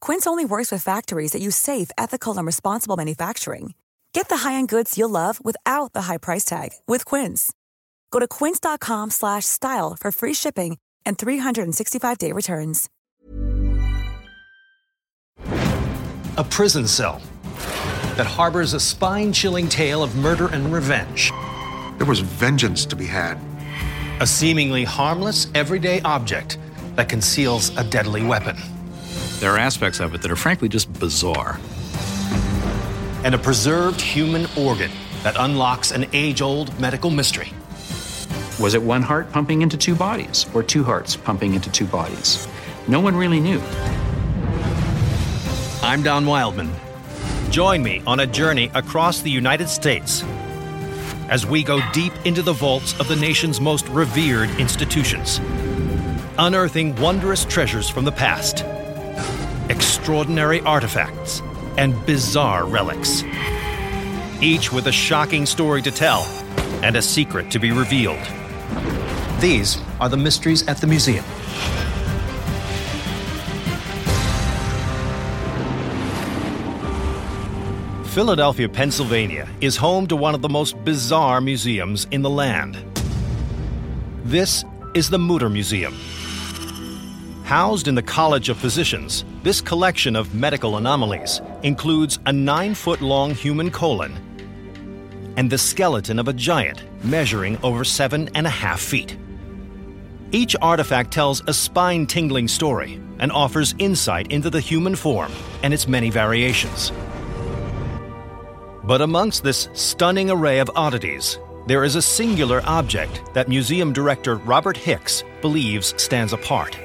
Quince only works with factories that use safe, ethical, and responsible manufacturing. Get the high-end goods you'll love without the high price tag with Quince. Go to quince.com/style for free shipping and 365-day returns. A prison cell that harbors a spine chilling tale of murder and revenge. There was vengeance to be had. A seemingly harmless, everyday object that conceals a deadly weapon. There are aspects of it that are frankly just bizarre. And a preserved human organ that unlocks an age old medical mystery. Was it one heart pumping into two bodies, or two hearts pumping into two bodies? No one really knew. I'm Don Wildman. Join me on a journey across the United States as we go deep into the vaults of the nation's most revered institutions, unearthing wondrous treasures from the past, extraordinary artifacts, and bizarre relics. Each with a shocking story to tell and a secret to be revealed. These are the mysteries at the museum. Philadelphia, Pennsylvania is home to one of the most bizarre museums in the land. This is the Mutter Museum. Housed in the College of Physicians, this collection of medical anomalies includes a nine foot long human colon and the skeleton of a giant measuring over seven and a half feet. Each artifact tells a spine tingling story and offers insight into the human form and its many variations. But amongst this stunning array of oddities, there is a singular object that museum director Robert Hicks believes stands apart.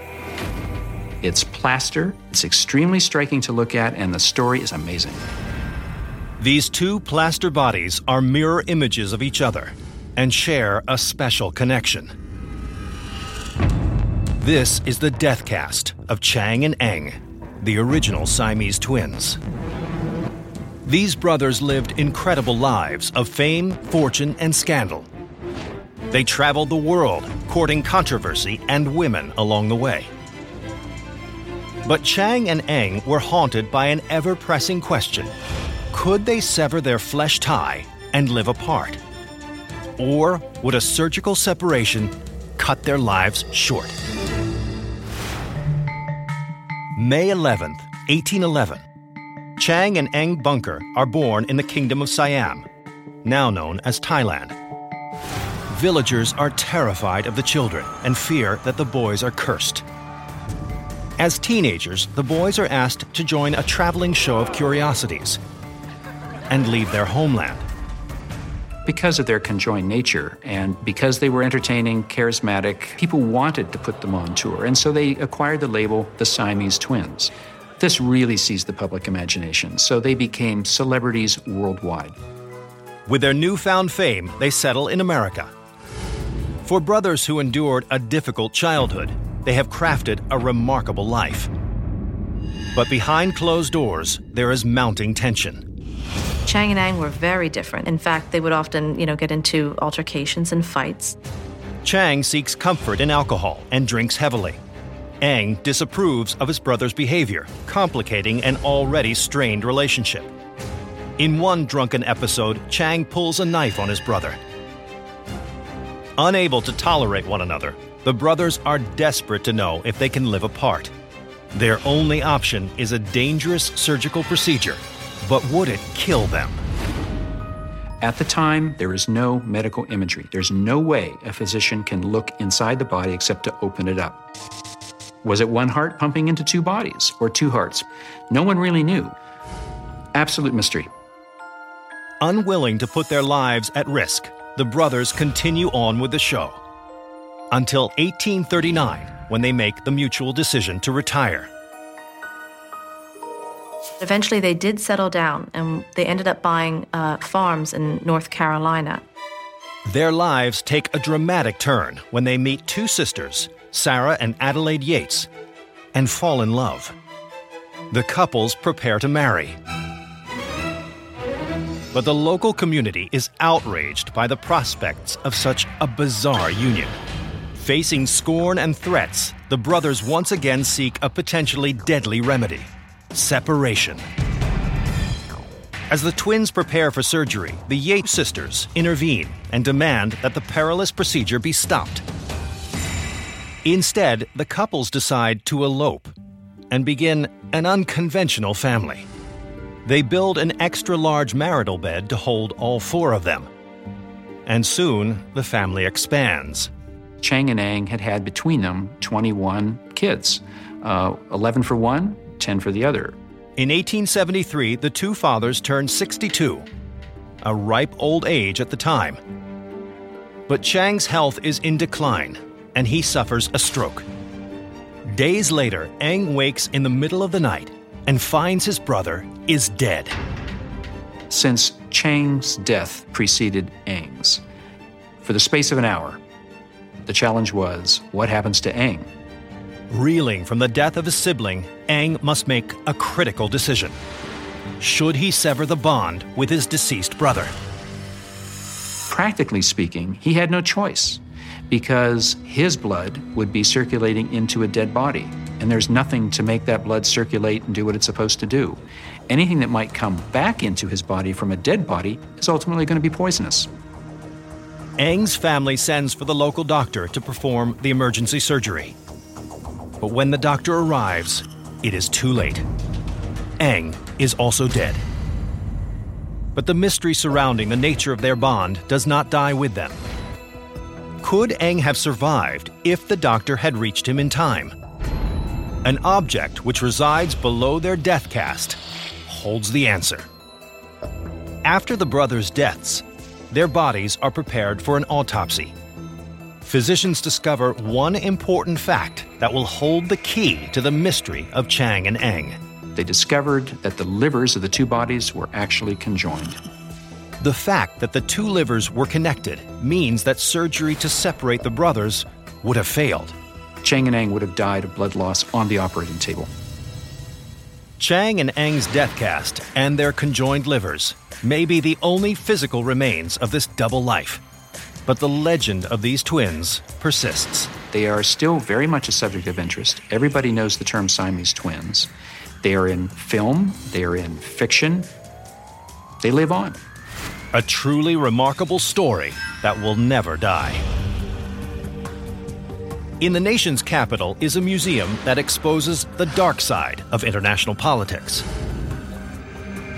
It's plaster, it's extremely striking to look at, and the story is amazing. These two plaster bodies are mirror images of each other and share a special connection. This is the death cast of Chang and Eng, the original Siamese twins. These brothers lived incredible lives of fame, fortune, and scandal. They traveled the world, courting controversy and women along the way. But Chang and Eng were haunted by an ever pressing question Could they sever their flesh tie and live apart? Or would a surgical separation cut their lives short? May 11th, 1811. Chang and Eng Bunker are born in the Kingdom of Siam, now known as Thailand. Villagers are terrified of the children and fear that the boys are cursed. As teenagers, the boys are asked to join a traveling show of curiosities and leave their homeland. Because of their conjoined nature and because they were entertaining, charismatic, people wanted to put them on tour. And so they acquired the label the Siamese Twins. This really seized the public imagination, so they became celebrities worldwide. With their newfound fame, they settle in America. For brothers who endured a difficult childhood, they have crafted a remarkable life. But behind closed doors, there is mounting tension. Chang and Eng were very different. In fact, they would often, you know, get into altercations and fights. Chang seeks comfort in alcohol and drinks heavily. Eng disapproves of his brother's behavior, complicating an already strained relationship. In one drunken episode, Chang pulls a knife on his brother. Unable to tolerate one another, the brothers are desperate to know if they can live apart. Their only option is a dangerous surgical procedure, but would it kill them? At the time, there is no medical imagery. There's no way a physician can look inside the body except to open it up. Was it one heart pumping into two bodies or two hearts? No one really knew. Absolute mystery. Unwilling to put their lives at risk, the brothers continue on with the show. Until 1839, when they make the mutual decision to retire. Eventually, they did settle down and they ended up buying uh, farms in North Carolina. Their lives take a dramatic turn when they meet two sisters, Sarah and Adelaide Yates, and fall in love. The couples prepare to marry. But the local community is outraged by the prospects of such a bizarre union. Facing scorn and threats, the brothers once again seek a potentially deadly remedy separation. As the twins prepare for surgery, the Yates sisters intervene and demand that the perilous procedure be stopped. Instead, the couples decide to elope and begin an unconventional family. They build an extra large marital bed to hold all four of them. And soon, the family expands. Chang and Eng had had between them 21 kids, uh, 11 for one, 10 for the other. In 1873, the two fathers turned 62, a ripe old age at the time. But Chang's health is in decline, and he suffers a stroke. Days later, Eng wakes in the middle of the night and finds his brother is dead. Since Chang's death preceded Eng's, for the space of an hour, the challenge was what happens to Eng? Reeling from the death of his sibling, Eng must make a critical decision. Should he sever the bond with his deceased brother? Practically speaking, he had no choice because his blood would be circulating into a dead body, and there's nothing to make that blood circulate and do what it's supposed to do. Anything that might come back into his body from a dead body is ultimately going to be poisonous. Eng's family sends for the local doctor to perform the emergency surgery. But when the doctor arrives, it is too late. Eng is also dead. But the mystery surrounding the nature of their bond does not die with them. Could Eng have survived if the doctor had reached him in time? An object which resides below their death cast holds the answer. After the brothers' deaths, their bodies are prepared for an autopsy. Physicians discover one important fact that will hold the key to the mystery of Chang and Eng. They discovered that the livers of the two bodies were actually conjoined. The fact that the two livers were connected means that surgery to separate the brothers would have failed. Chang and Eng would have died of blood loss on the operating table. Chang and Eng's death cast and their conjoined livers may be the only physical remains of this double life. But the legend of these twins persists. They are still very much a subject of interest. Everybody knows the term Siamese twins. They are in film, they are in fiction, they live on. A truly remarkable story that will never die. In the nation's capital is a museum that exposes the dark side of international politics.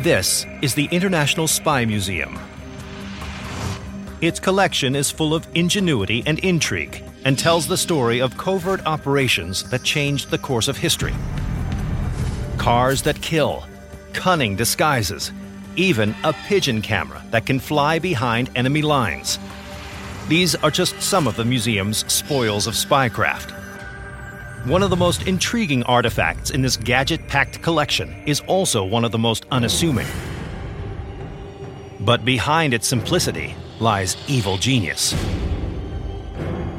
This is the International Spy Museum. Its collection is full of ingenuity and intrigue and tells the story of covert operations that changed the course of history. Cars that kill, cunning disguises, even a pigeon camera that can fly behind enemy lines. These are just some of the museum's spoils of spycraft. One of the most intriguing artifacts in this gadget packed collection is also one of the most unassuming. But behind its simplicity lies evil genius.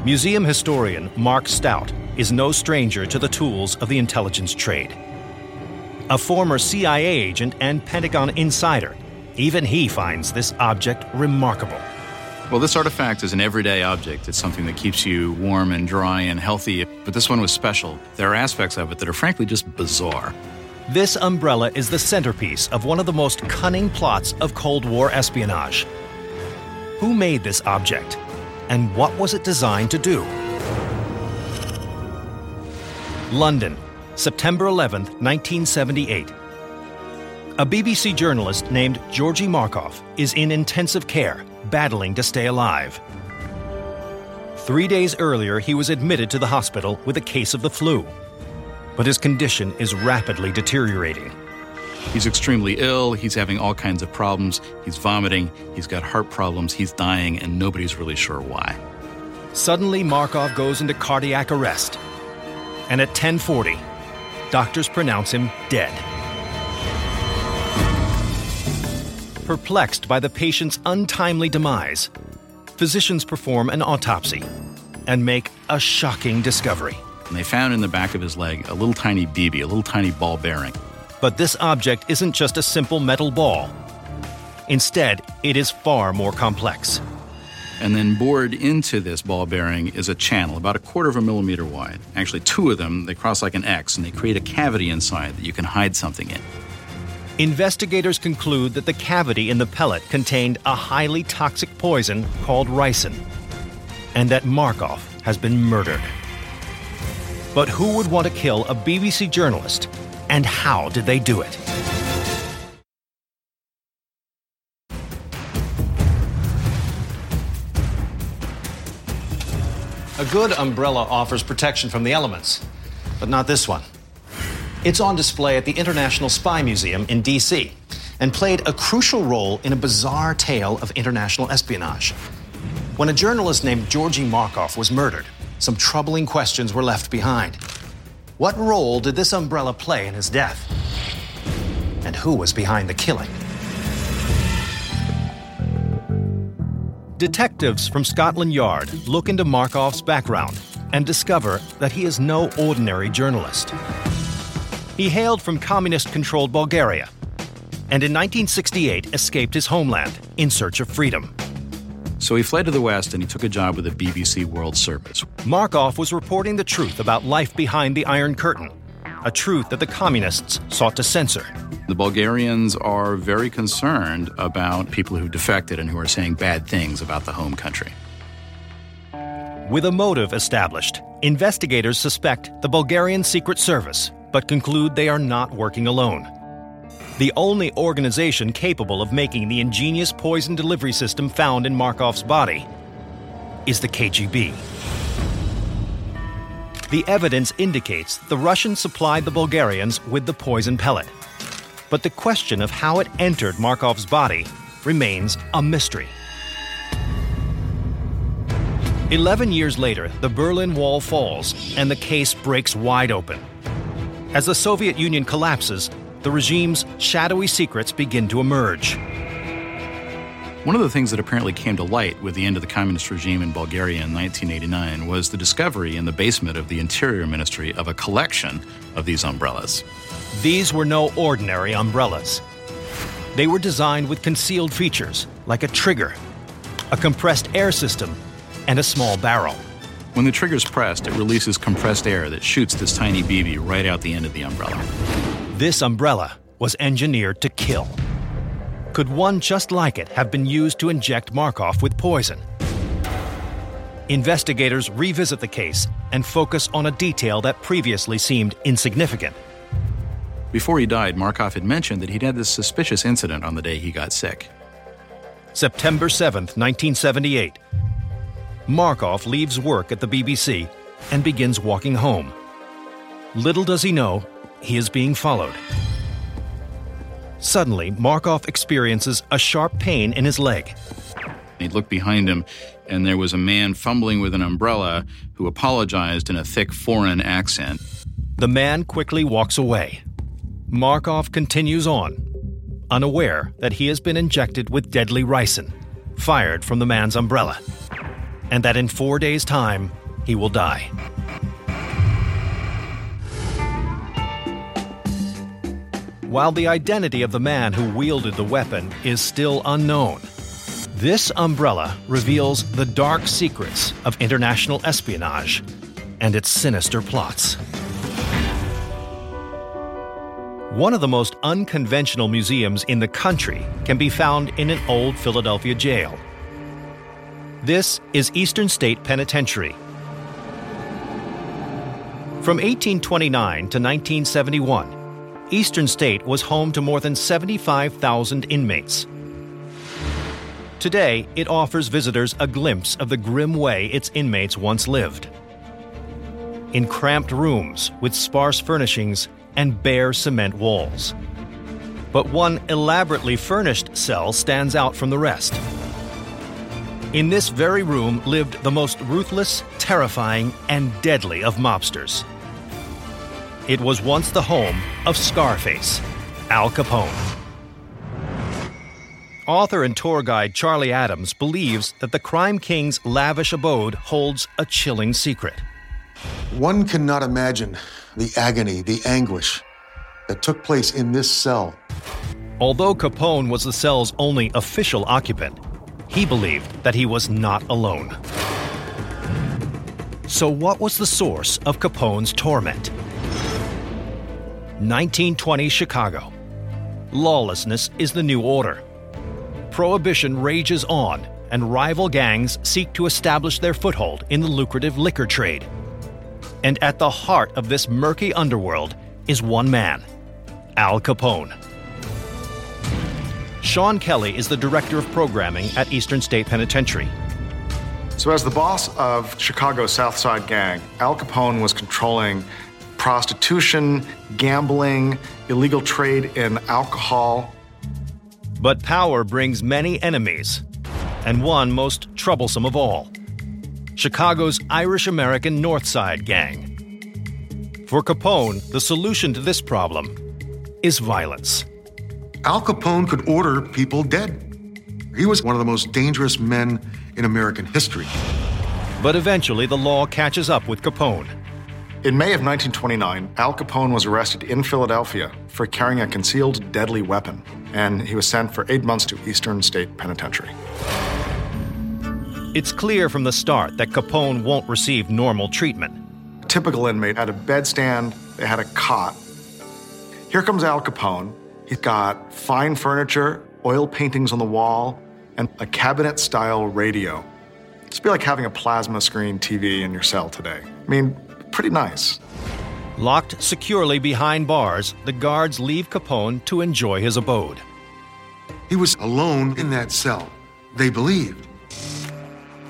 Museum historian Mark Stout is no stranger to the tools of the intelligence trade. a former CIA agent and Pentagon insider. Even he finds this object remarkable. Well, this artifact is an everyday object. It's something that keeps you warm and dry and healthy, but this one was special. There are aspects of it that are frankly just bizarre. This umbrella is the centerpiece of one of the most cunning plots of Cold War espionage. Who made this object? And what was it designed to do? London, September 11, 1978. A BBC journalist named Georgy Markov is in intensive care, battling to stay alive. Three days earlier, he was admitted to the hospital with a case of the flu. But his condition is rapidly deteriorating. He's extremely ill, he's having all kinds of problems, he's vomiting, he's got heart problems, he's dying, and nobody's really sure why. Suddenly, Markov goes into cardiac arrest. And at 1040, doctors pronounce him dead. Perplexed by the patient's untimely demise, physicians perform an autopsy and make a shocking discovery. And they found in the back of his leg a little tiny BB, a little tiny ball bearing. But this object isn't just a simple metal ball. Instead, it is far more complex. And then bored into this ball bearing is a channel about a quarter of a millimeter wide. Actually, two of them, they cross like an X and they create a cavity inside that you can hide something in. Investigators conclude that the cavity in the pellet contained a highly toxic poison called ricin, and that Markov has been murdered. But who would want to kill a BBC journalist, and how did they do it? A good umbrella offers protection from the elements, but not this one. It's on display at the International Spy Museum in D.C. and played a crucial role in a bizarre tale of international espionage. When a journalist named Georgy Markov was murdered, some troubling questions were left behind. What role did this umbrella play in his death? And who was behind the killing? Detectives from Scotland Yard look into Markov's background and discover that he is no ordinary journalist. He hailed from communist controlled Bulgaria and in 1968 escaped his homeland in search of freedom. So he fled to the West and he took a job with the BBC World Service. Markov was reporting the truth about life behind the Iron Curtain, a truth that the communists sought to censor. The Bulgarians are very concerned about people who defected and who are saying bad things about the home country. With a motive established, investigators suspect the Bulgarian Secret Service, but conclude they are not working alone. The only organization capable of making the ingenious poison delivery system found in Markov's body is the KGB. The evidence indicates the Russians supplied the Bulgarians with the poison pellet but the question of how it entered Markov's body remains a mystery. Eleven years later, the Berlin Wall falls and the case breaks wide open. As the Soviet Union collapses, the regime's shadowy secrets begin to emerge. One of the things that apparently came to light with the end of the communist regime in Bulgaria in 1989 was the discovery in the basement of the Interior Ministry of a collection of these umbrellas. These were no ordinary umbrellas. They were designed with concealed features like a trigger, a compressed air system, and a small barrel. When the trigger's pressed, it releases compressed air that shoots this tiny BB right out the end of the umbrella. This umbrella was engineered to kill. Could one just like it have been used to inject Markov with poison? Investigators revisit the case and focus on a detail that previously seemed insignificant. Before he died, Markov had mentioned that he'd had this suspicious incident on the day he got sick. September 7, 1978. Markov leaves work at the BBC and begins walking home. Little does he know, he is being followed. Suddenly, Markov experiences a sharp pain in his leg. He looked behind him, and there was a man fumbling with an umbrella who apologized in a thick foreign accent. The man quickly walks away. Markov continues on, unaware that he has been injected with deadly ricin, fired from the man's umbrella, and that in four days' time, he will die. while the identity of the man who wielded the weapon is still unknown. This umbrella reveals the dark secrets of international espionage and its sinister plots. One of the most unconventional museums in the country can be found in an old Philadelphia jail. This is Eastern State Penitentiary. From 1829 to 1971, Eastern State was home to more than 75,000 inmates. Today, it offers visitors a glimpse of the grim way its inmates once lived. In cramped rooms with sparse furnishings and bare cement walls. But one elaborately furnished cell stands out from the rest. In this very room lived the most ruthless, terrifying, and deadly of mobsters. It was once the home of Scarface, Al Capone. Author and tour guide Charlie Adams believes that the crime king's lavish abode holds a chilling secret. One cannot imagine the agony, the anguish that took place in this cell. Although Capone was the cell's only official occupant, he believed that he was not alone. So, what was the source of Capone's torment? 1920 Chicago. Lawlessness is the new order. Prohibition rages on, and rival gangs seek to establish their foothold in the lucrative liquor trade. And at the heart of this murky underworld is one man Al Capone. Sean Kelly is the director of programming at Eastern State Penitentiary. So, as the boss of Chicago's South Side Gang, Al Capone was controlling prostitution, gambling, illegal trade in alcohol. But power brings many enemies, and one most troublesome of all Chicago's Irish American North Side Gang. For Capone, the solution to this problem is violence. Al Capone could order people dead. He was one of the most dangerous men in American history. But eventually, the law catches up with Capone. In May of 1929, Al Capone was arrested in Philadelphia for carrying a concealed deadly weapon, and he was sent for eight months to Eastern State Penitentiary. It's clear from the start that Capone won't receive normal treatment. A typical inmate had a bedstand, they had a cot. Here comes Al Capone. He's got fine furniture, oil paintings on the wall, and a cabinet style radio. It's be like having a plasma screen TV in your cell today. I mean, pretty nice. Locked securely behind bars, the guards leave Capone to enjoy his abode. He was alone in that cell, they believed.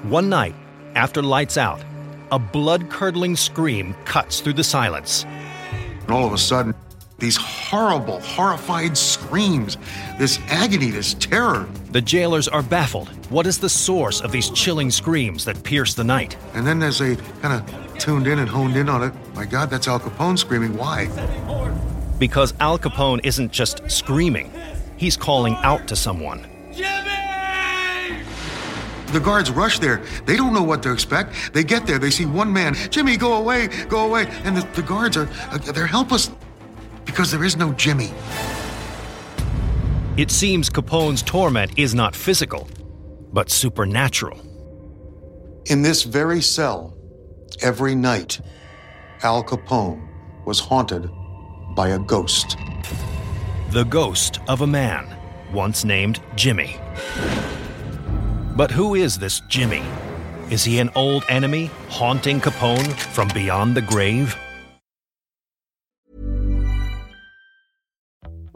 One night, after lights out, a blood curdling scream cuts through the silence. And all of a sudden, these horrible, horrified screams, this agony, this terror. The jailers are baffled. What is the source of these chilling screams that pierce the night? And then as they kind of tuned in and honed in on it, my God, that's Al Capone screaming. Why? Because Al Capone isn't just screaming, he's calling out to someone. The guards rush there. They don't know what to expect. They get there. They see one man, Jimmy, go away, go away. And the, the guards are, uh, they're helpless because there is no Jimmy. It seems Capone's torment is not physical, but supernatural. In this very cell, every night, Al Capone was haunted by a ghost. The ghost of a man, once named Jimmy. But who is this Jimmy? Is he an old enemy haunting Capone from beyond the grave?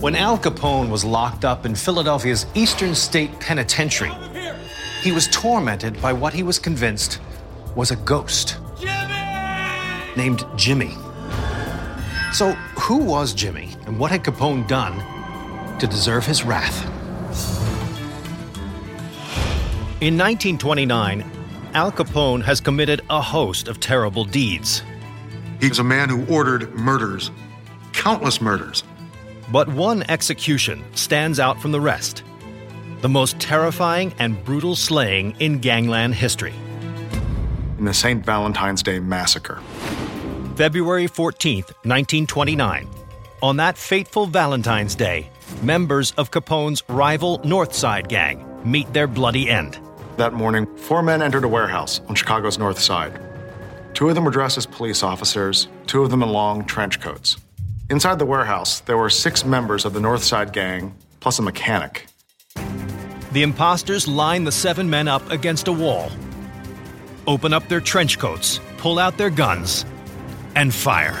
When Al Capone was locked up in Philadelphia's Eastern State Penitentiary, he was tormented by what he was convinced was a ghost named Jimmy. So, who was Jimmy, and what had Capone done to deserve his wrath? In 1929, Al Capone has committed a host of terrible deeds. He's a man who ordered murders, countless murders. But one execution stands out from the rest the most terrifying and brutal slaying in gangland history. In the St. Valentine's Day Massacre. February 14th, 1929. On that fateful Valentine's Day, members of Capone's rival North Side gang meet their bloody end. That morning, four men entered a warehouse on Chicago's north side. Two of them were dressed as police officers, two of them in long trench coats. Inside the warehouse, there were six members of the North Side gang, plus a mechanic. The imposters line the seven men up against a wall, open up their trench coats, pull out their guns, and fire.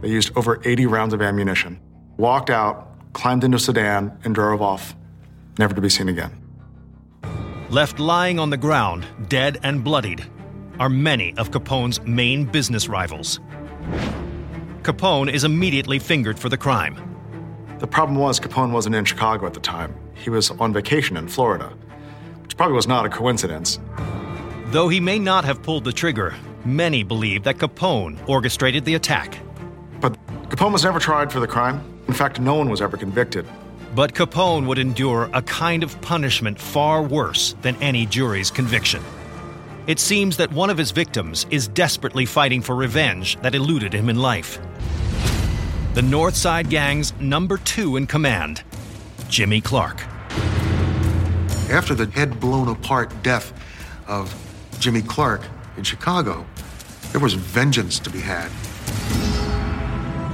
They used over 80 rounds of ammunition, walked out, climbed into a sedan, and drove off, never to be seen again. Left lying on the ground, dead and bloodied, are many of Capone's main business rivals. Capone is immediately fingered for the crime. The problem was Capone wasn't in Chicago at the time. He was on vacation in Florida, which probably was not a coincidence. Though he may not have pulled the trigger, many believe that Capone orchestrated the attack. But Capone was never tried for the crime. In fact, no one was ever convicted. But Capone would endure a kind of punishment far worse than any jury's conviction. It seems that one of his victims is desperately fighting for revenge that eluded him in life. The North Side Gang's number two in command, Jimmy Clark. After the head blown apart death of Jimmy Clark in Chicago, there was vengeance to be had.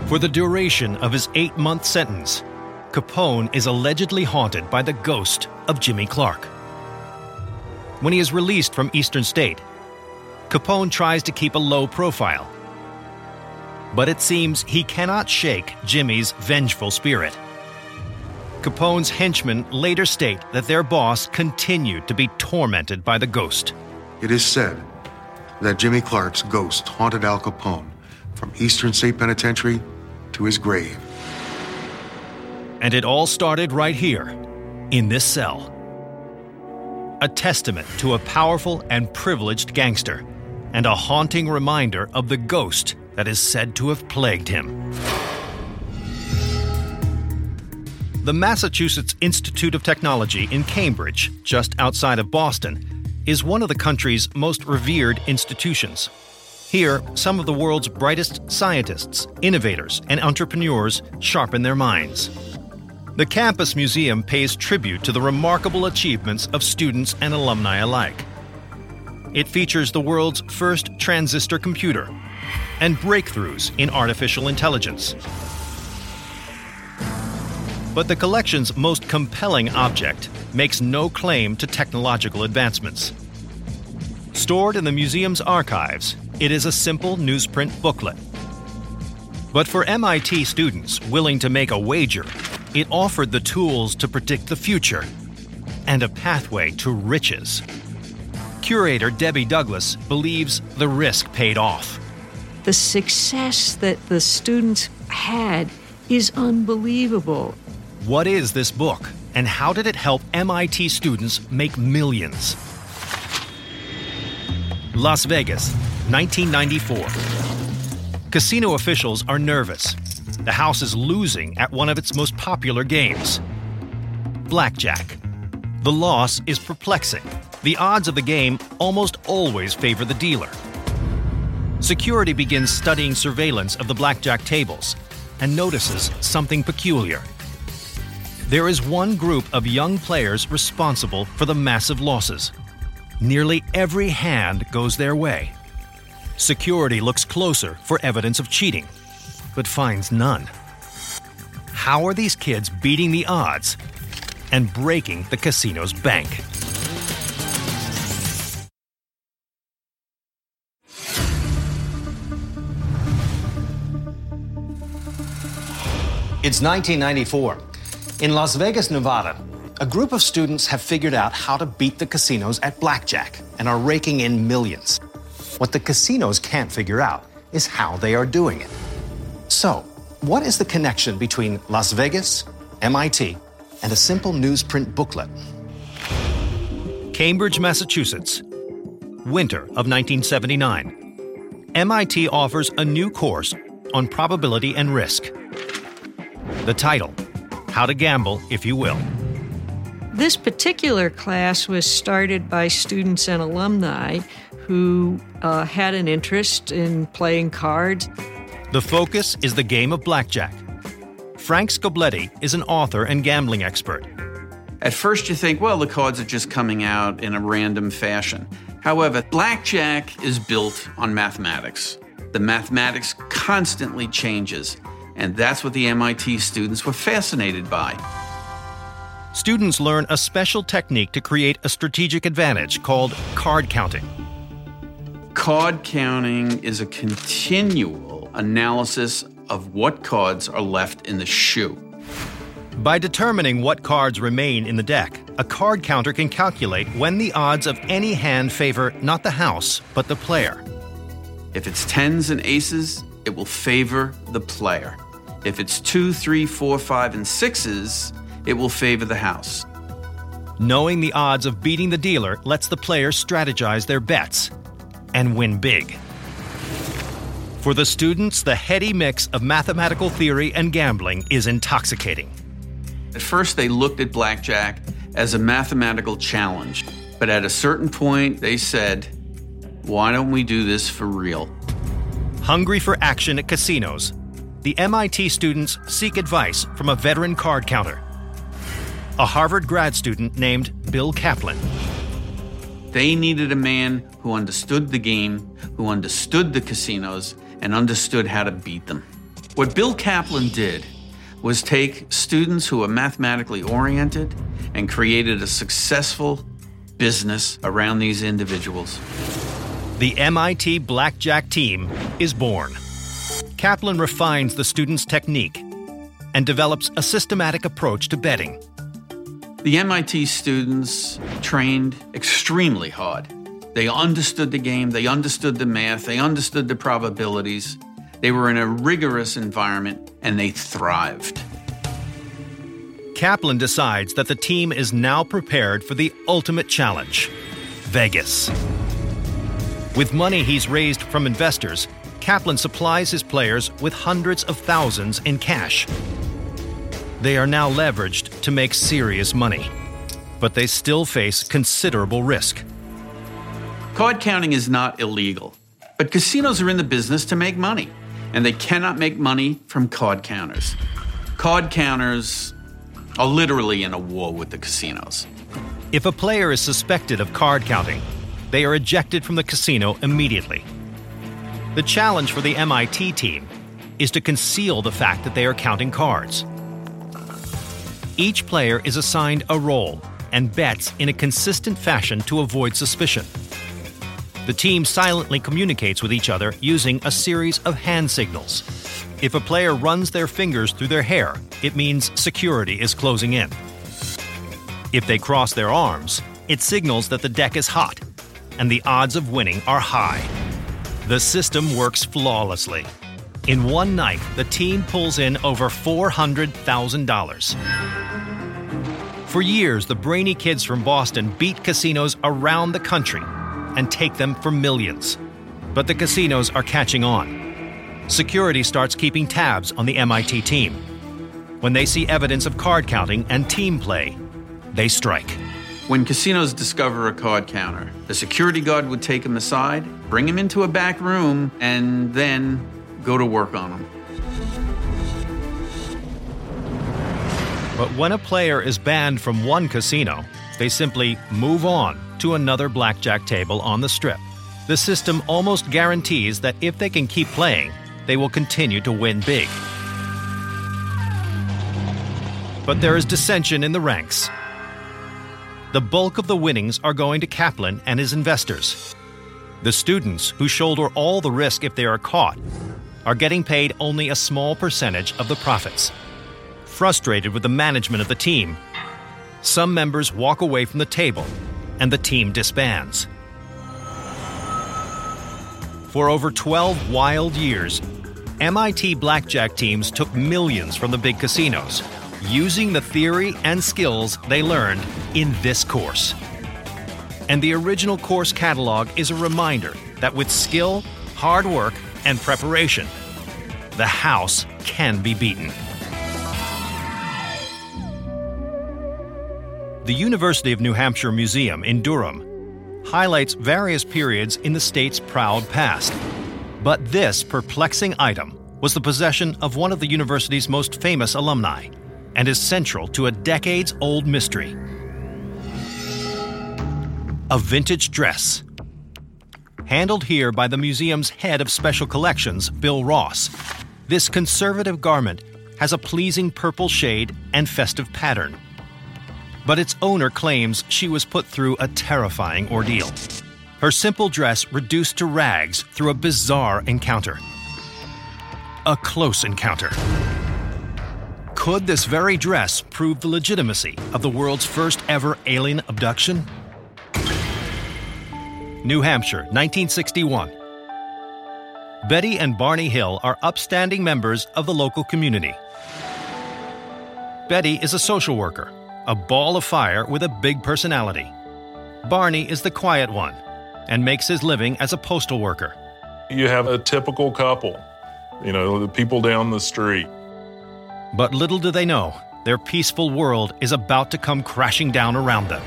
For the duration of his eight month sentence, Capone is allegedly haunted by the ghost of Jimmy Clark. When he is released from Eastern State, Capone tries to keep a low profile. But it seems he cannot shake Jimmy's vengeful spirit. Capone's henchmen later state that their boss continued to be tormented by the ghost. It is said that Jimmy Clark's ghost haunted Al Capone from Eastern State Penitentiary to his grave. And it all started right here, in this cell. A testament to a powerful and privileged gangster, and a haunting reminder of the ghost that is said to have plagued him. The Massachusetts Institute of Technology in Cambridge, just outside of Boston, is one of the country's most revered institutions. Here, some of the world's brightest scientists, innovators, and entrepreneurs sharpen their minds. The Campus Museum pays tribute to the remarkable achievements of students and alumni alike. It features the world's first transistor computer and breakthroughs in artificial intelligence. But the collection's most compelling object makes no claim to technological advancements. Stored in the museum's archives, it is a simple newsprint booklet. But for MIT students willing to make a wager, it offered the tools to predict the future and a pathway to riches. Curator Debbie Douglas believes the risk paid off. The success that the students had is unbelievable. What is this book, and how did it help MIT students make millions? Las Vegas, 1994. Casino officials are nervous. The house is losing at one of its most popular games Blackjack. The loss is perplexing. The odds of the game almost always favor the dealer. Security begins studying surveillance of the blackjack tables and notices something peculiar. There is one group of young players responsible for the massive losses. Nearly every hand goes their way. Security looks closer for evidence of cheating, but finds none. How are these kids beating the odds and breaking the casino's bank? It's 1994. In Las Vegas, Nevada, a group of students have figured out how to beat the casinos at blackjack and are raking in millions. What the casinos can't figure out is how they are doing it. So, what is the connection between Las Vegas, MIT, and a simple newsprint booklet? Cambridge, Massachusetts. Winter of 1979. MIT offers a new course on probability and risk. The title How to Gamble If You Will. This particular class was started by students and alumni who uh, had an interest in playing cards. The focus is the game of blackjack. Frank Scoblete is an author and gambling expert. At first, you think, well, the cards are just coming out in a random fashion. However, blackjack is built on mathematics. The mathematics constantly changes, and that's what the MIT students were fascinated by. Students learn a special technique to create a strategic advantage called card counting. Card counting is a continual analysis of what cards are left in the shoe. By determining what cards remain in the deck, a card counter can calculate when the odds of any hand favor not the house, but the player. If it's tens and aces, it will favor the player. If it's two, three, four, five, and sixes, it will favor the house. Knowing the odds of beating the dealer lets the player strategize their bets and win big. For the students, the heady mix of mathematical theory and gambling is intoxicating. At first, they looked at blackjack as a mathematical challenge, but at a certain point, they said, why don't we do this for real? Hungry for action at casinos, the MIT students seek advice from a veteran card counter, a Harvard grad student named Bill Kaplan. They needed a man who understood the game, who understood the casinos, and understood how to beat them. What Bill Kaplan did was take students who were mathematically oriented and created a successful business around these individuals. The MIT Blackjack team is born. Kaplan refines the students' technique and develops a systematic approach to betting. The MIT students trained extremely hard. They understood the game, they understood the math, they understood the probabilities. They were in a rigorous environment and they thrived. Kaplan decides that the team is now prepared for the ultimate challenge Vegas. With money he's raised from investors, Kaplan supplies his players with hundreds of thousands in cash. They are now leveraged to make serious money, but they still face considerable risk. Card counting is not illegal, but casinos are in the business to make money, and they cannot make money from card counters. Card counters are literally in a war with the casinos. If a player is suspected of card counting, they are ejected from the casino immediately. The challenge for the MIT team is to conceal the fact that they are counting cards. Each player is assigned a role and bets in a consistent fashion to avoid suspicion. The team silently communicates with each other using a series of hand signals. If a player runs their fingers through their hair, it means security is closing in. If they cross their arms, it signals that the deck is hot and the odds of winning are high. The system works flawlessly. In one night, the team pulls in over $400,000. For years, the brainy kids from Boston beat casinos around the country and take them for millions. But the casinos are catching on. Security starts keeping tabs on the MIT team. When they see evidence of card counting and team play, they strike. When casinos discover a card counter, the security guard would take him aside, bring him into a back room, and then go to work on him. But when a player is banned from one casino, they simply move on to another blackjack table on the strip. The system almost guarantees that if they can keep playing, they will continue to win big. But there is dissension in the ranks. The bulk of the winnings are going to Kaplan and his investors. The students, who shoulder all the risk if they are caught, are getting paid only a small percentage of the profits. Frustrated with the management of the team, some members walk away from the table and the team disbands. For over 12 wild years, MIT blackjack teams took millions from the big casinos, using the theory and skills they learned in this course. And the original course catalog is a reminder that with skill, hard work, and preparation, the house can be beaten. The University of New Hampshire Museum in Durham highlights various periods in the state's proud past. But this perplexing item was the possession of one of the university's most famous alumni and is central to a decades old mystery. A vintage dress. Handled here by the museum's head of special collections, Bill Ross, this conservative garment has a pleasing purple shade and festive pattern but its owner claims she was put through a terrifying ordeal. Her simple dress reduced to rags through a bizarre encounter. A close encounter. Could this very dress prove the legitimacy of the world's first ever alien abduction? New Hampshire, 1961. Betty and Barney Hill are upstanding members of the local community. Betty is a social worker a ball of fire with a big personality. Barney is the quiet one and makes his living as a postal worker. You have a typical couple, you know, the people down the street. But little do they know, their peaceful world is about to come crashing down around them.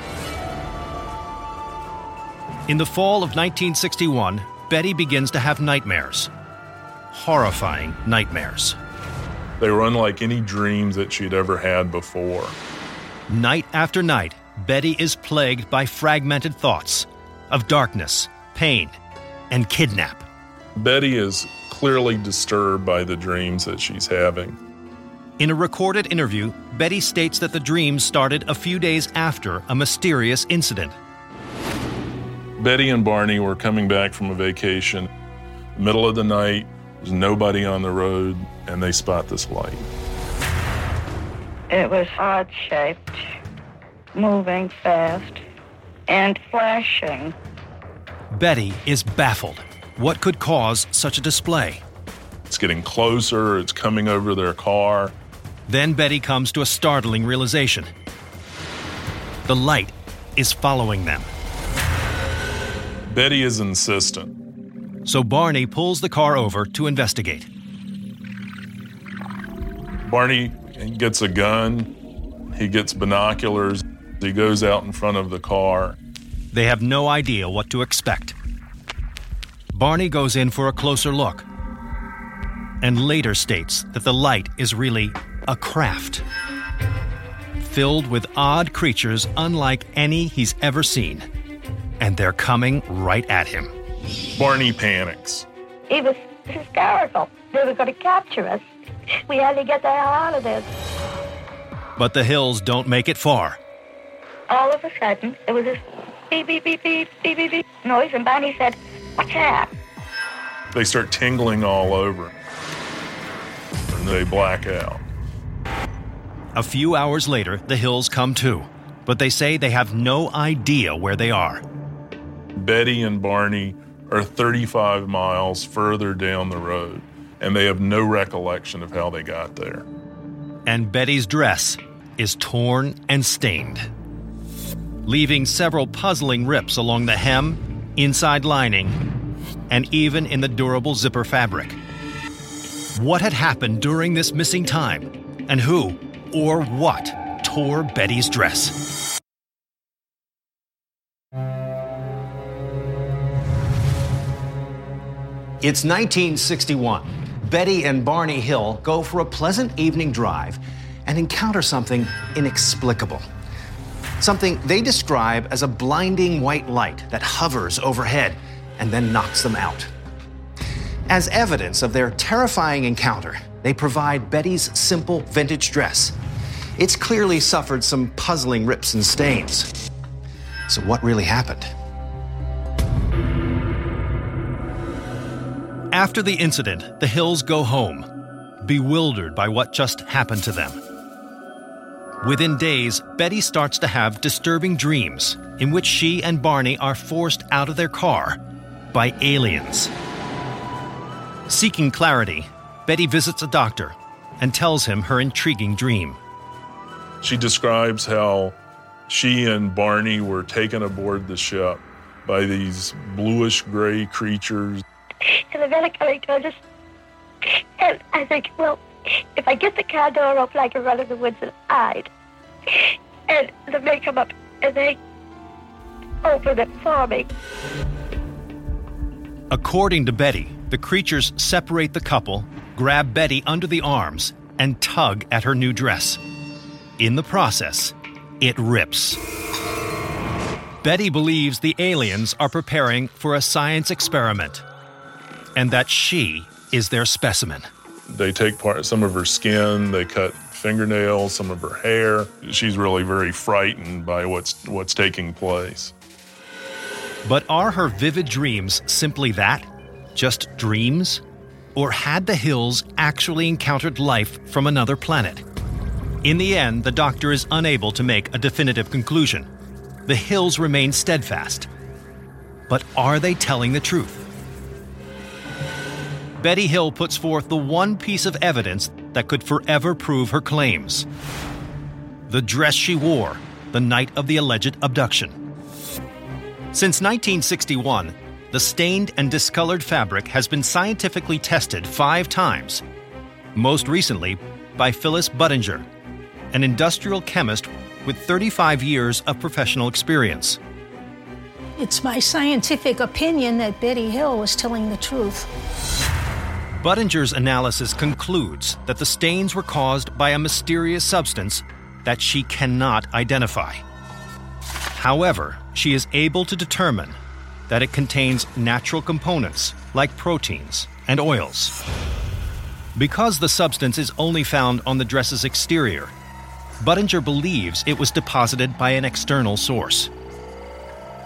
In the fall of 1961, Betty begins to have nightmares. Horrifying nightmares. They were unlike any dreams that she'd ever had before. Night after night, Betty is plagued by fragmented thoughts of darkness, pain, and kidnap. Betty is clearly disturbed by the dreams that she's having. In a recorded interview, Betty states that the dreams started a few days after a mysterious incident. Betty and Barney were coming back from a vacation. Middle of the night, there's nobody on the road, and they spot this light. It was odd shaped, moving fast, and flashing. Betty is baffled. What could cause such a display? It's getting closer, it's coming over their car. Then Betty comes to a startling realization the light is following them. Betty is insistent. So Barney pulls the car over to investigate. Barney he gets a gun, he gets binoculars, he goes out in front of the car. They have no idea what to expect. Barney goes in for a closer look and later states that the light is really a craft filled with odd creatures unlike any he's ever seen. And they're coming right at him. Barney panics. He was hysterical. They were going to capture us. We had to get the hell out of this. But the hills don't make it far. All of a sudden, it was a beep, beep, beep, beep, beep, beep, beep noise, and Barney said, What's that? They start tingling all over, and they black out. A few hours later, the hills come too, but they say they have no idea where they are. Betty and Barney are 35 miles further down the road, and they have no recollection of how they got there. And Betty's dress is torn and stained, leaving several puzzling rips along the hem, inside lining, and even in the durable zipper fabric. What had happened during this missing time, and who or what tore Betty's dress? It's 1961. Betty and Barney Hill go for a pleasant evening drive and encounter something inexplicable. Something they describe as a blinding white light that hovers overhead and then knocks them out. As evidence of their terrifying encounter, they provide Betty's simple vintage dress. It's clearly suffered some puzzling rips and stains. So, what really happened? After the incident, the Hills go home, bewildered by what just happened to them. Within days, Betty starts to have disturbing dreams in which she and Barney are forced out of their car by aliens. Seeking clarity, Betty visits a doctor and tells him her intriguing dream. She describes how she and Barney were taken aboard the ship by these bluish gray creatures and the medic coming towards us. And I think, well, if I get the car door open, I can run in the woods and hide. And the men come up and they open it for me. According to Betty, the creatures separate the couple, grab Betty under the arms, and tug at her new dress. In the process, it rips. Betty believes the aliens are preparing for a science experiment and that she is their specimen. They take part some of her skin, they cut fingernails, some of her hair. She's really very frightened by what's what's taking place. But are her vivid dreams simply that? Just dreams? Or had the Hills actually encountered life from another planet? In the end, the doctor is unable to make a definitive conclusion. The Hills remain steadfast. But are they telling the truth? Betty Hill puts forth the one piece of evidence that could forever prove her claims the dress she wore the night of the alleged abduction. Since 1961, the stained and discolored fabric has been scientifically tested five times, most recently by Phyllis Budinger, an industrial chemist with 35 years of professional experience. It's my scientific opinion that Betty Hill was telling the truth. Budinger's analysis concludes that the stains were caused by a mysterious substance that she cannot identify. However, she is able to determine that it contains natural components like proteins and oils. Because the substance is only found on the dress's exterior, Budinger believes it was deposited by an external source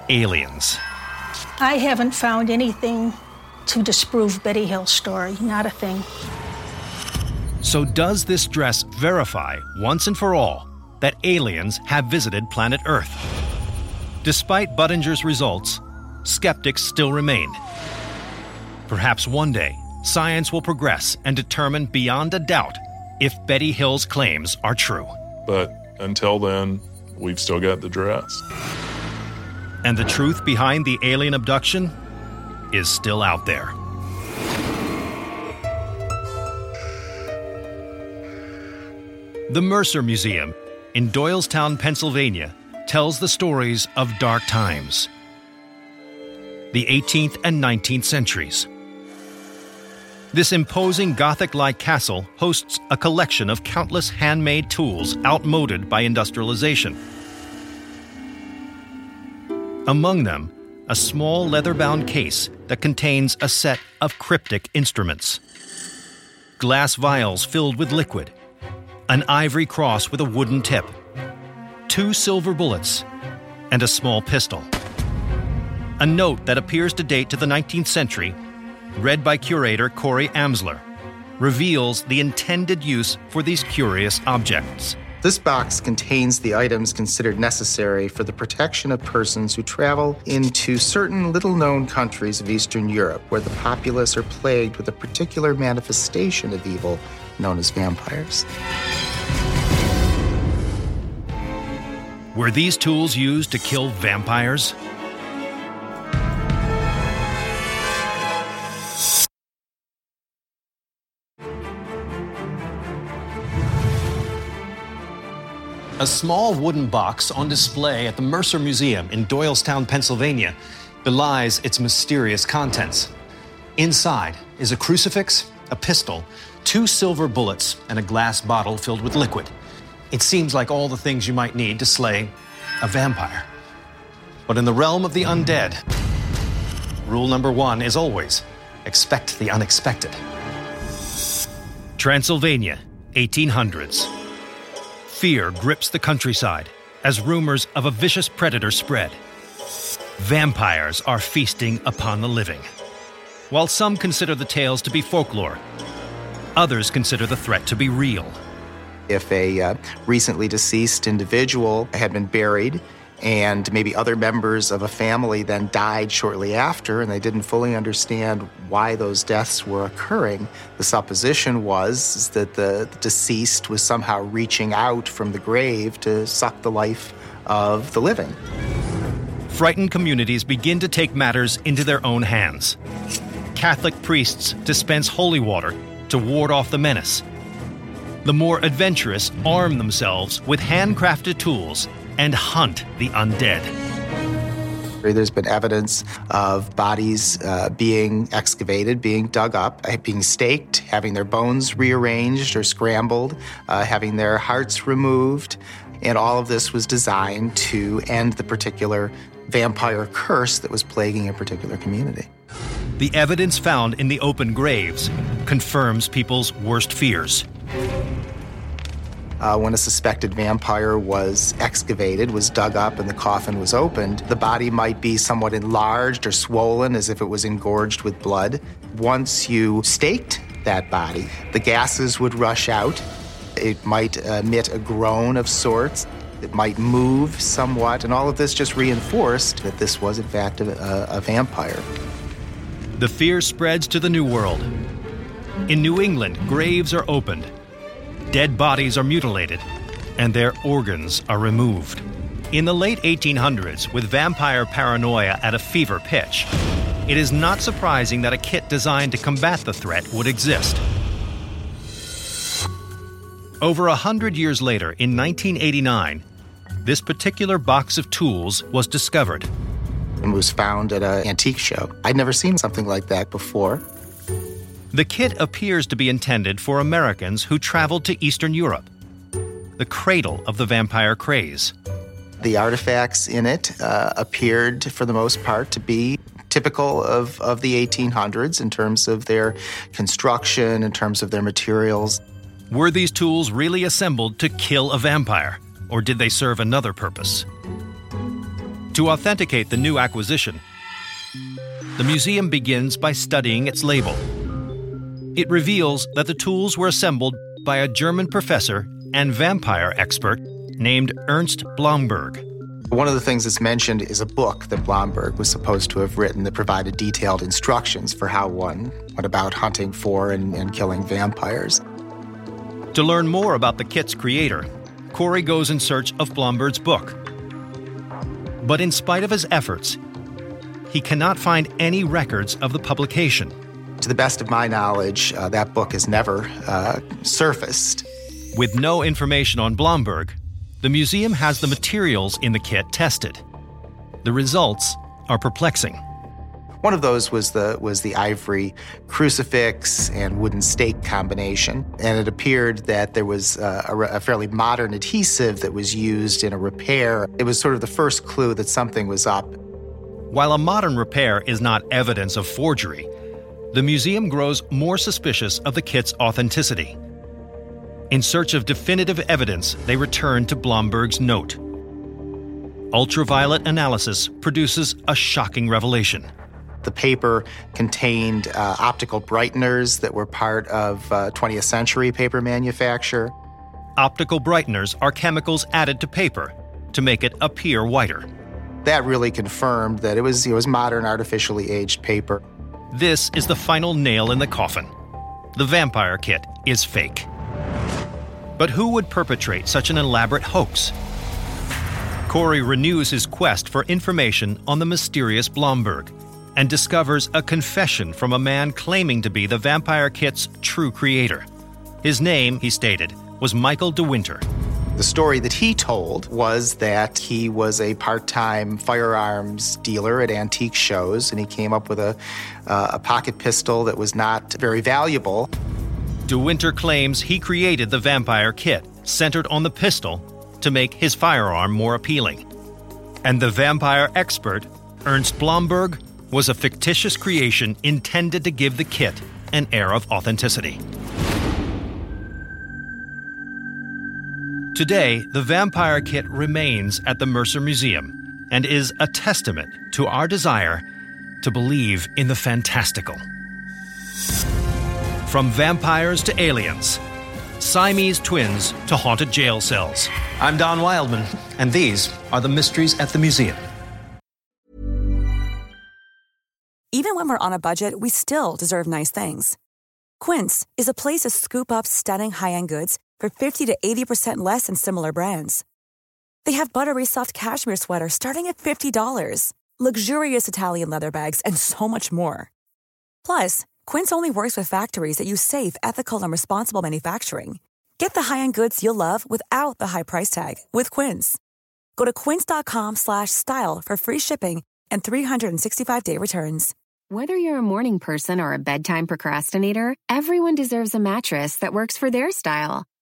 aliens. I haven't found anything to disprove Betty Hill's story. Not a thing. So, does this dress verify, once and for all, that aliens have visited planet Earth? Despite Budinger's results, skeptics still remain. Perhaps one day, science will progress and determine beyond a doubt if Betty Hill's claims are true. But until then, we've still got the dress. And the truth behind the alien abduction is still out there. The Mercer Museum in Doylestown, Pennsylvania, tells the stories of dark times the 18th and 19th centuries. This imposing Gothic like castle hosts a collection of countless handmade tools outmoded by industrialization. Among them, a small leather bound case that contains a set of cryptic instruments glass vials filled with liquid, an ivory cross with a wooden tip, two silver bullets, and a small pistol. a note that appears to date to the 19th century, read by curator Corey Amsler, reveals the intended use for these curious objects. This box contains the items considered necessary for the protection of persons who travel into certain little known countries of Eastern Europe where the populace are plagued with a particular manifestation of evil known as vampires. Were these tools used to kill vampires? A small wooden box on display at the Mercer Museum in Doylestown, Pennsylvania, belies its mysterious contents. Inside is a crucifix, a pistol, two silver bullets, and a glass bottle filled with liquid. It seems like all the things you might need to slay a vampire. But in the realm of the undead, rule number one is always expect the unexpected. Transylvania, 1800s. Fear grips the countryside as rumors of a vicious predator spread. Vampires are feasting upon the living. While some consider the tales to be folklore, others consider the threat to be real. If a uh, recently deceased individual had been buried and maybe other members of a family then died shortly after and they didn't fully understand why those deaths were occurring, the supposition was that the deceased was somehow reaching out from the grave to suck the life of the living. Frightened communities begin to take matters into their own hands. Catholic priests dispense holy water to ward off the menace. The more adventurous arm themselves with handcrafted tools and hunt the undead. There's been evidence of bodies uh, being excavated, being dug up, uh, being staked, having their bones rearranged or scrambled, uh, having their hearts removed. And all of this was designed to end the particular vampire curse that was plaguing a particular community. The evidence found in the open graves confirms people's worst fears. Uh, when a suspected vampire was excavated, was dug up, and the coffin was opened, the body might be somewhat enlarged or swollen as if it was engorged with blood. Once you staked that body, the gases would rush out. It might emit a groan of sorts. It might move somewhat, and all of this just reinforced that this was, in fact, a, a vampire. The fear spreads to the New World. In New England, graves are opened, dead bodies are mutilated, and their organs are removed. In the late 1800s, with vampire paranoia at a fever pitch, it is not surprising that a kit designed to combat the threat would exist. Over a hundred years later, in 1989, this particular box of tools was discovered. And was found at an antique show. I'd never seen something like that before. The kit appears to be intended for Americans who traveled to Eastern Europe, the cradle of the vampire craze. The artifacts in it uh, appeared, for the most part, to be typical of, of the 1800s in terms of their construction, in terms of their materials. Were these tools really assembled to kill a vampire, or did they serve another purpose? To authenticate the new acquisition, the museum begins by studying its label. It reveals that the tools were assembled by a German professor and vampire expert named Ernst Blomberg. One of the things that's mentioned is a book that Blomberg was supposed to have written that provided detailed instructions for how one went about hunting for and, and killing vampires. To learn more about the kit's creator, Corey goes in search of Blomberg's book. But in spite of his efforts, he cannot find any records of the publication. To the best of my knowledge, uh, that book has never uh, surfaced. With no information on Blomberg, the museum has the materials in the kit tested. The results are perplexing. One of those was the was the ivory crucifix and wooden stake combination, and it appeared that there was uh, a, a, fairly modern adhesive that was used in a repair. It was sort of the first clue that something was up. While a modern repair is not evidence of forgery, the museum grows more suspicious of the kit's authenticity. In search of definitive evidence, they return to Blomberg's note. ultraviolet analysis produces a shocking revelation. The paper contained uh, optical brighteners that were part of uh, 20th century paper manufacture. Optical brighteners are chemicals added to paper to make it appear whiter. That really confirmed that it was, it was modern artificially aged paper. This is the final nail in the coffin. The vampire kit is fake. But who would perpetrate such an elaborate hoax? Corey renews his quest for information on the mysterious Blomberg and discovers a confession from a man claiming to be the vampire kit's true creator. His name, he stated, was Michael DeWinter. The story that he told was that he was a part time firearms dealer at antique shows, and he came up with a, uh, a pocket pistol that was not very valuable. DeWinter claims he created the vampire kit, centered on the pistol, to make his firearm more appealing. And the vampire expert, Ernst Blomberg, was a fictitious creation intended to give the kit an air of authenticity. Today, the Vampire Kit remains at the Mercer Museum and is a testament to our desire to believe in the fantastical. From vampires to aliens, Siamese twins to haunted jail cells. I'm Don Wildman, and these are the mysteries at the museum. Even when we're on a budget, we still deserve nice things. Quince is a place to scoop up stunning high end goods for 50 to 80% less than similar brands. They have buttery soft cashmere sweaters starting at $50, luxurious Italian leather bags, and so much more. Plus, Quince only works with factories that use safe, ethical, and responsible manufacturing. Get the high-end goods you'll love without the high price tag with Quince. Go to quince.com/style for free shipping and 365-day returns. Whether you're a morning person or a bedtime procrastinator, everyone deserves a mattress that works for their style.